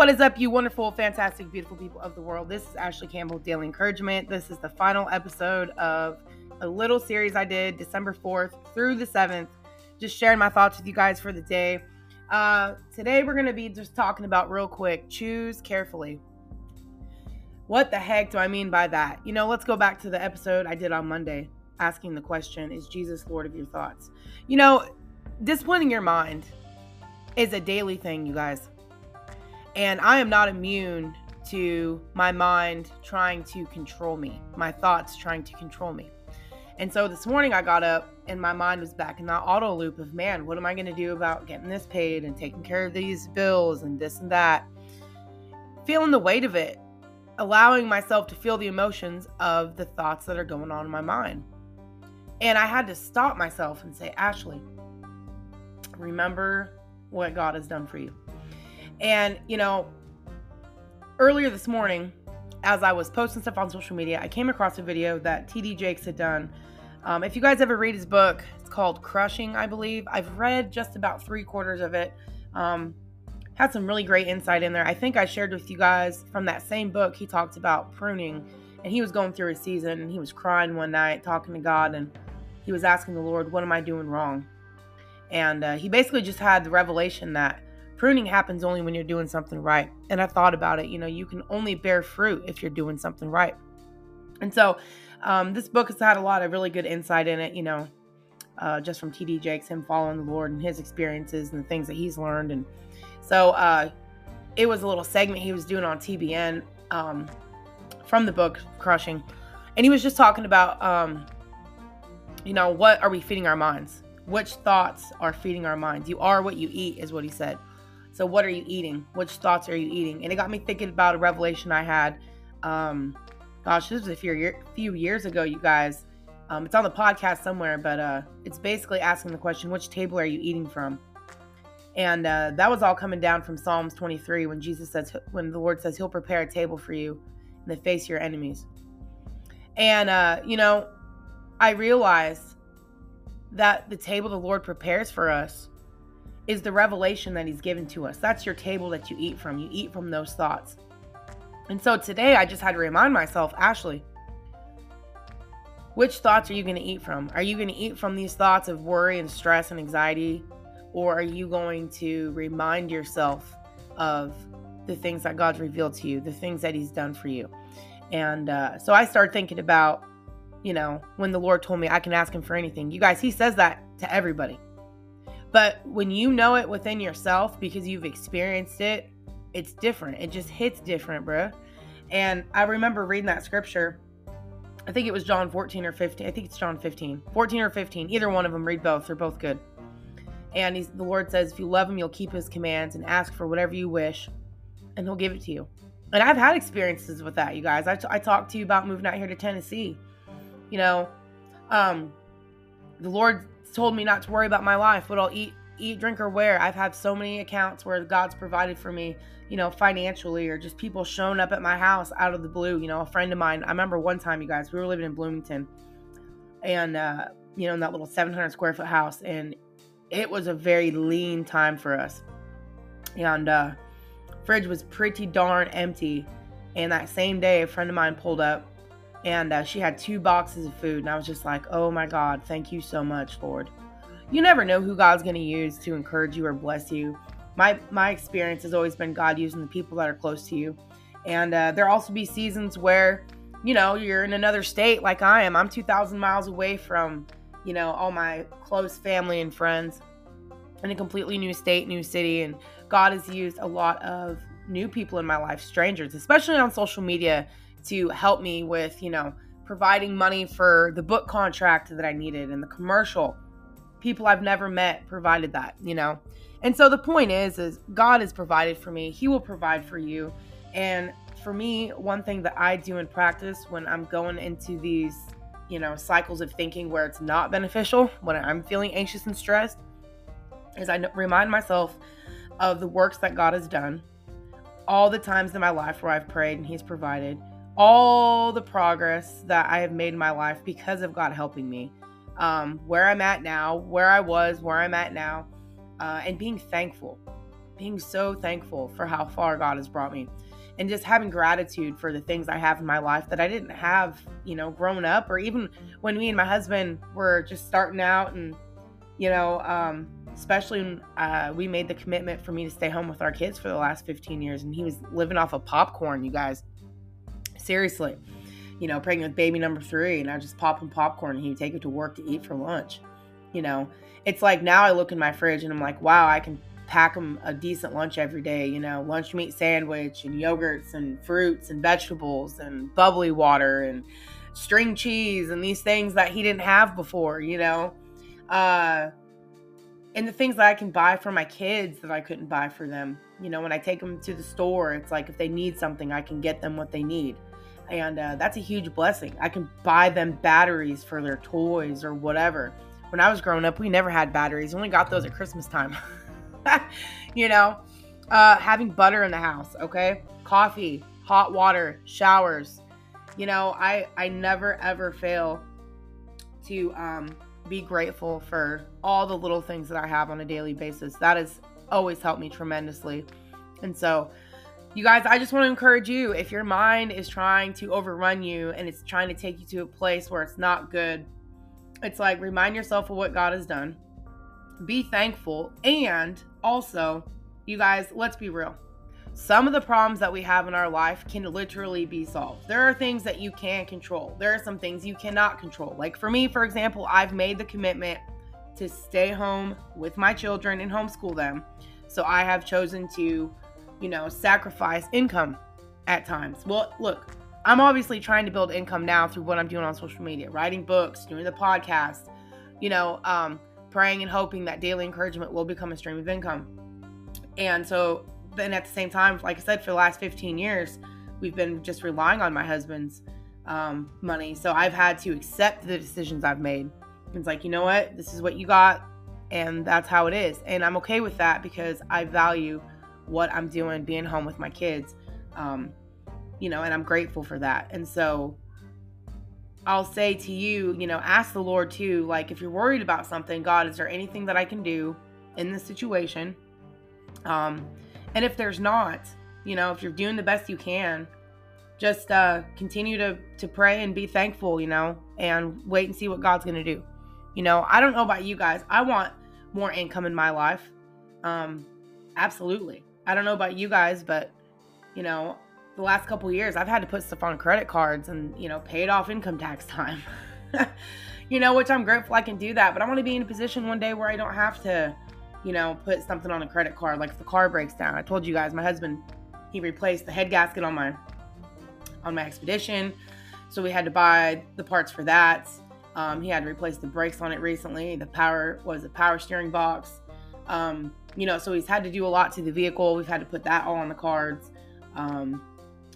What is up, you wonderful, fantastic, beautiful people of the world? This is Ashley Campbell, Daily Encouragement. This is the final episode of a little series I did December 4th through the 7th, just sharing my thoughts with you guys for the day. Uh, today, we're going to be just talking about real quick choose carefully. What the heck do I mean by that? You know, let's go back to the episode I did on Monday asking the question Is Jesus Lord of your thoughts? You know, disciplining your mind is a daily thing, you guys. And I am not immune to my mind trying to control me, my thoughts trying to control me. And so this morning I got up and my mind was back in that auto loop of, man, what am I going to do about getting this paid and taking care of these bills and this and that? Feeling the weight of it, allowing myself to feel the emotions of the thoughts that are going on in my mind. And I had to stop myself and say, Ashley, remember what God has done for you. And, you know, earlier this morning, as I was posting stuff on social media, I came across a video that TD Jakes had done. Um, if you guys ever read his book, it's called Crushing, I believe. I've read just about three quarters of it. Um, had some really great insight in there. I think I shared with you guys from that same book, he talked about pruning and he was going through a season and he was crying one night talking to God and he was asking the Lord, What am I doing wrong? And uh, he basically just had the revelation that pruning happens only when you're doing something right. And I thought about it, you know, you can only bear fruit if you're doing something right. And so um, this book has had a lot of really good insight in it, you know, uh, just from TD Jakes, him following the Lord and his experiences and the things that he's learned. And so uh, it was a little segment he was doing on TBN um, from the book Crushing. And he was just talking about, um, you know, what are we feeding our minds? Which thoughts are feeding our minds? You are what you eat, is what he said. So, what are you eating? Which thoughts are you eating? And it got me thinking about a revelation I had. Um, gosh, this was a few, few years ago, you guys. Um, it's on the podcast somewhere, but uh, it's basically asking the question, which table are you eating from? And uh, that was all coming down from Psalms 23 when Jesus says, when the Lord says, He'll prepare a table for you in the face of your enemies. And, uh, you know, I realized that the table the Lord prepares for us is the revelation that He's given to us. That's your table that you eat from. You eat from those thoughts. And so today I just had to remind myself, Ashley, which thoughts are you going to eat from? Are you going to eat from these thoughts of worry and stress and anxiety? Or are you going to remind yourself of the things that God's revealed to you, the things that He's done for you? And uh, so I started thinking about you know, when the Lord told me I can ask Him for anything. You guys, He says that to everybody. But when you know it within yourself because you've experienced it, it's different. It just hits different, bruh. And I remember reading that scripture. I think it was John 14 or 15. I think it's John 15. 14 or 15. Either one of them, read both. They're both good. And the Lord says, if you love him, you'll keep his commands and ask for whatever you wish, and he'll give it to you. And I've had experiences with that, you guys. I, t- I talked to you about moving out here to Tennessee you know, um, the Lord told me not to worry about my life, what I'll eat, eat, drink, or wear. I've had so many accounts where God's provided for me, you know, financially, or just people showing up at my house out of the blue. You know, a friend of mine, I remember one time, you guys, we were living in Bloomington, and uh, you know, in that little 700 square foot house, and it was a very lean time for us, and uh, fridge was pretty darn empty. And that same day, a friend of mine pulled up and uh, she had two boxes of food and i was just like oh my god thank you so much lord. You never know who god's going to use to encourage you or bless you. My my experience has always been god using the people that are close to you. And uh, there also be seasons where you know you're in another state like i am. I'm 2000 miles away from you know all my close family and friends in a completely new state new city and god has used a lot of new people in my life strangers especially on social media to help me with, you know, providing money for the book contract that I needed and the commercial. People I've never met provided that, you know. And so the point is is God has provided for me. He will provide for you. And for me, one thing that I do in practice when I'm going into these, you know, cycles of thinking where it's not beneficial, when I'm feeling anxious and stressed, is I remind myself of the works that God has done, all the times in my life where I've prayed and He's provided, all the progress that I have made in my life because of God helping me. Um, where I'm at now, where I was, where I'm at now, uh, and being thankful. being so thankful for how far God has brought me and just having gratitude for the things I have in my life that I didn't have, you know, growing up, or even when me and my husband were just starting out, and you know, um, especially when uh, we made the commitment for me to stay home with our kids for the last 15 years, and he was living off of popcorn, you guys. Seriously, you know, pregnant with baby number three, and I just pop him popcorn, and he'd take it to work to eat for lunch. You know, it's like now I look in my fridge and I'm like, wow, I can pack them a decent lunch every day, you know, lunch meat sandwich and yogurts and fruits and vegetables and bubbly water and string cheese and these things that he didn't have before, you know. Uh, and the things that I can buy for my kids that I couldn't buy for them. You know, when I take them to the store, it's like if they need something, I can get them what they need. And uh, that's a huge blessing. I can buy them batteries for their toys or whatever. When I was growing up, we never had batteries. We only got those at Christmas time. you know, uh, having butter in the house, okay? Coffee, hot water, showers. You know, I I never ever fail to um, be grateful for all the little things that I have on a daily basis. That has always helped me tremendously. And so, you guys, I just want to encourage you if your mind is trying to overrun you and it's trying to take you to a place where it's not good, it's like remind yourself of what God has done be thankful. And also, you guys, let's be real. Some of the problems that we have in our life can literally be solved. There are things that you can control, there are some things you cannot control. Like for me, for example, I've made the commitment to stay home with my children and homeschool them. So I have chosen to, you know, sacrifice income at times. Well, look, I'm obviously trying to build income now through what I'm doing on social media, writing books, doing the podcast, you know, um, praying and hoping that daily encouragement will become a stream of income. And so then at the same time, like I said, for the last 15 years, we've been just relying on my husband's um, money. So I've had to accept the decisions I've made. It's like, you know what? This is what you got. And that's how it is. And I'm okay with that because I value what I'm doing, being home with my kids. Um, you know, and I'm grateful for that. And so I'll say to you, you know, ask the Lord too, like if you're worried about something, God, is there anything that I can do in this situation? Um, and if there's not, you know, if you're doing the best you can, just uh, continue to to pray and be thankful, you know, and wait and see what God's gonna do. You know, I don't know about you guys. I want more income in my life. Um, absolutely. I don't know about you guys, but you know, the last couple years, I've had to put stuff on credit cards and, you know, pay it off income tax time. you know, which I'm grateful I can do that. But I want to be in a position one day where I don't have to, you know, put something on a credit card. Like if the car breaks down. I told you guys, my husband, he replaced the head gasket on my on my expedition. So we had to buy the parts for that. Um, he had to replace the brakes on it recently. The power was a power steering box. Um, you know, so he's had to do a lot to the vehicle. We've had to put that all on the cards. Um,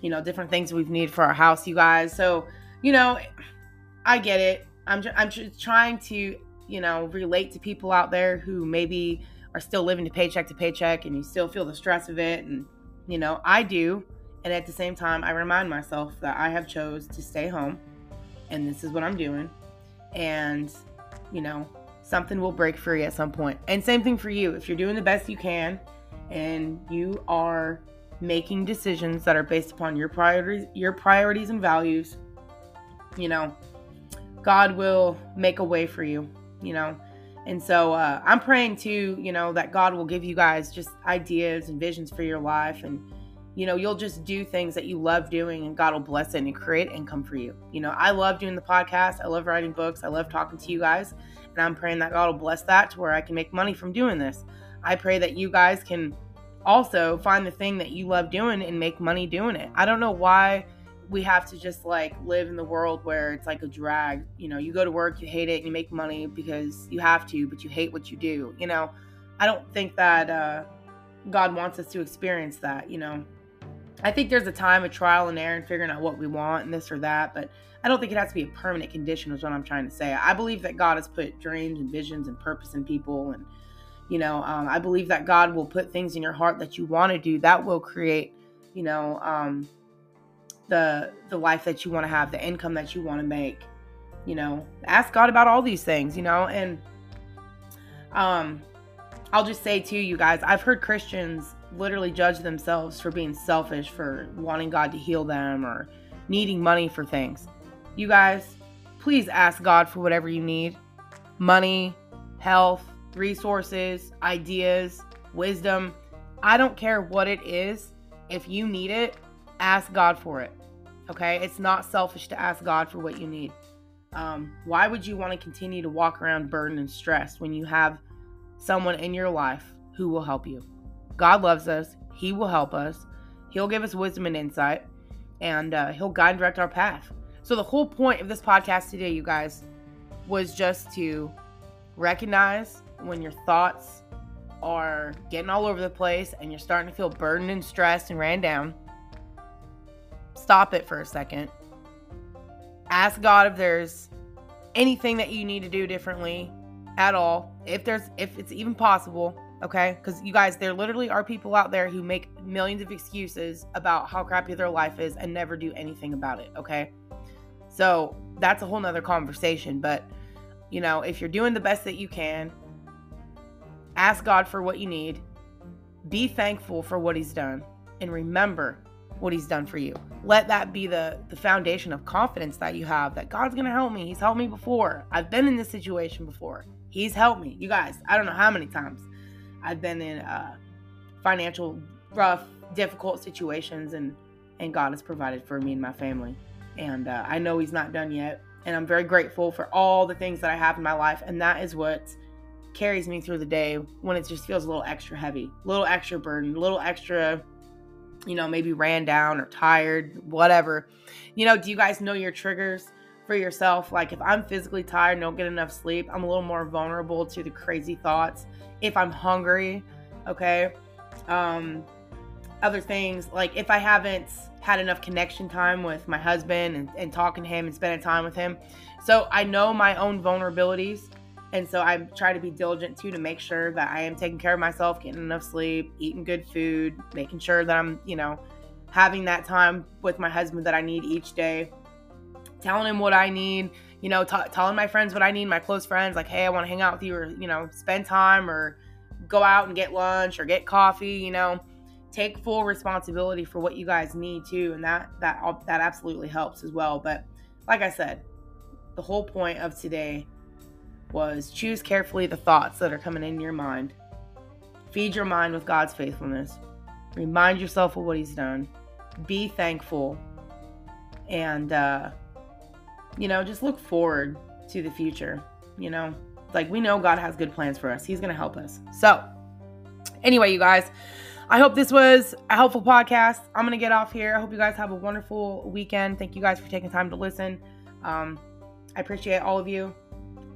you know, different things we've needed for our house, you guys. So, you know, I get it. I'm just, I'm just trying to, you know, relate to people out there who maybe are still living to paycheck to paycheck and you still feel the stress of it and you know, I do. And at the same time, I remind myself that I have chose to stay home and this is what I'm doing. And you know, something will break free at some point. And same thing for you. If you're doing the best you can and you are making decisions that are based upon your priorities your priorities and values you know god will make a way for you you know and so uh, i'm praying too you know that god will give you guys just ideas and visions for your life and you know you'll just do things that you love doing and god will bless it and create income for you you know i love doing the podcast i love writing books i love talking to you guys and i'm praying that god will bless that to where i can make money from doing this i pray that you guys can also find the thing that you love doing and make money doing it. I don't know why we have to just like live in the world where it's like a drag. You know, you go to work, you hate it, and you make money because you have to, but you hate what you do. You know, I don't think that uh, God wants us to experience that. You know, I think there's a time of trial and error and figuring out what we want and this or that, but I don't think it has to be a permanent condition, is what I'm trying to say. I believe that God has put dreams and visions and purpose in people and you know um, i believe that god will put things in your heart that you want to do that will create you know um, the the life that you want to have the income that you want to make you know ask god about all these things you know and um i'll just say to you guys i've heard christians literally judge themselves for being selfish, for wanting God to heal them, or needing money for things. You guys, please ask God for whatever you need money, health, resources, ideas, wisdom. I don't care what it is. If you need it, ask God for it. Okay? It's not selfish to ask God for what you need. Um, why would you want to continue to walk around burdened and stressed when you have someone in your life who will help you? God loves us. He will help us. He'll give us wisdom and insight, and uh, He'll guide and direct our path. So, the whole point of this podcast today, you guys, was just to recognize when your thoughts are getting all over the place and you're starting to feel burdened and stressed and ran down. Stop it for a second. Ask God if there's anything that you need to do differently at all. If there's if it's even possible, okay? Cuz you guys there literally are people out there who make millions of excuses about how crappy their life is and never do anything about it, okay? So, that's a whole nother conversation, but you know, if you're doing the best that you can, ask God for what you need, be thankful for what He's done, and remember what He's done for you. Let that be the, the foundation of confidence that you have that God's gonna help me. He's helped me before. I've been in this situation before. He's helped me. You guys, I don't know how many times I've been in uh, financial, rough, difficult situations, and and God has provided for me and my family. And uh, I know He's not done yet and I'm very grateful for all the things that I have in my life. And that is what carries me through the day when it just feels a little extra heavy, a little extra burden, a little extra, you know, maybe ran down or tired, whatever. You know, do you guys know your triggers for yourself? Like if I'm physically tired, don't get enough sleep, I'm a little more vulnerable to the crazy thoughts. If I'm hungry, okay. Um, other things like if I haven't had enough connection time with my husband and, and talking to him and spending time with him. So I know my own vulnerabilities. And so I try to be diligent too to make sure that I am taking care of myself, getting enough sleep, eating good food, making sure that I'm, you know, having that time with my husband that I need each day, telling him what I need, you know, t- telling my friends what I need, my close friends, like, hey, I want to hang out with you or, you know, spend time or go out and get lunch or get coffee, you know. Take full responsibility for what you guys need too and that that that absolutely helps as well. But like i said the whole point of today was choose carefully the thoughts that are coming in your mind feed your mind with god's faithfulness remind yourself of what he's done be thankful and uh you know just look forward to the future you know like we know god has good plans for us he's gonna help us so anyway you guys I hope this was a helpful podcast. I'm going to get off here. I hope you guys have a wonderful weekend. Thank you guys for taking time to listen. Um, I appreciate all of you,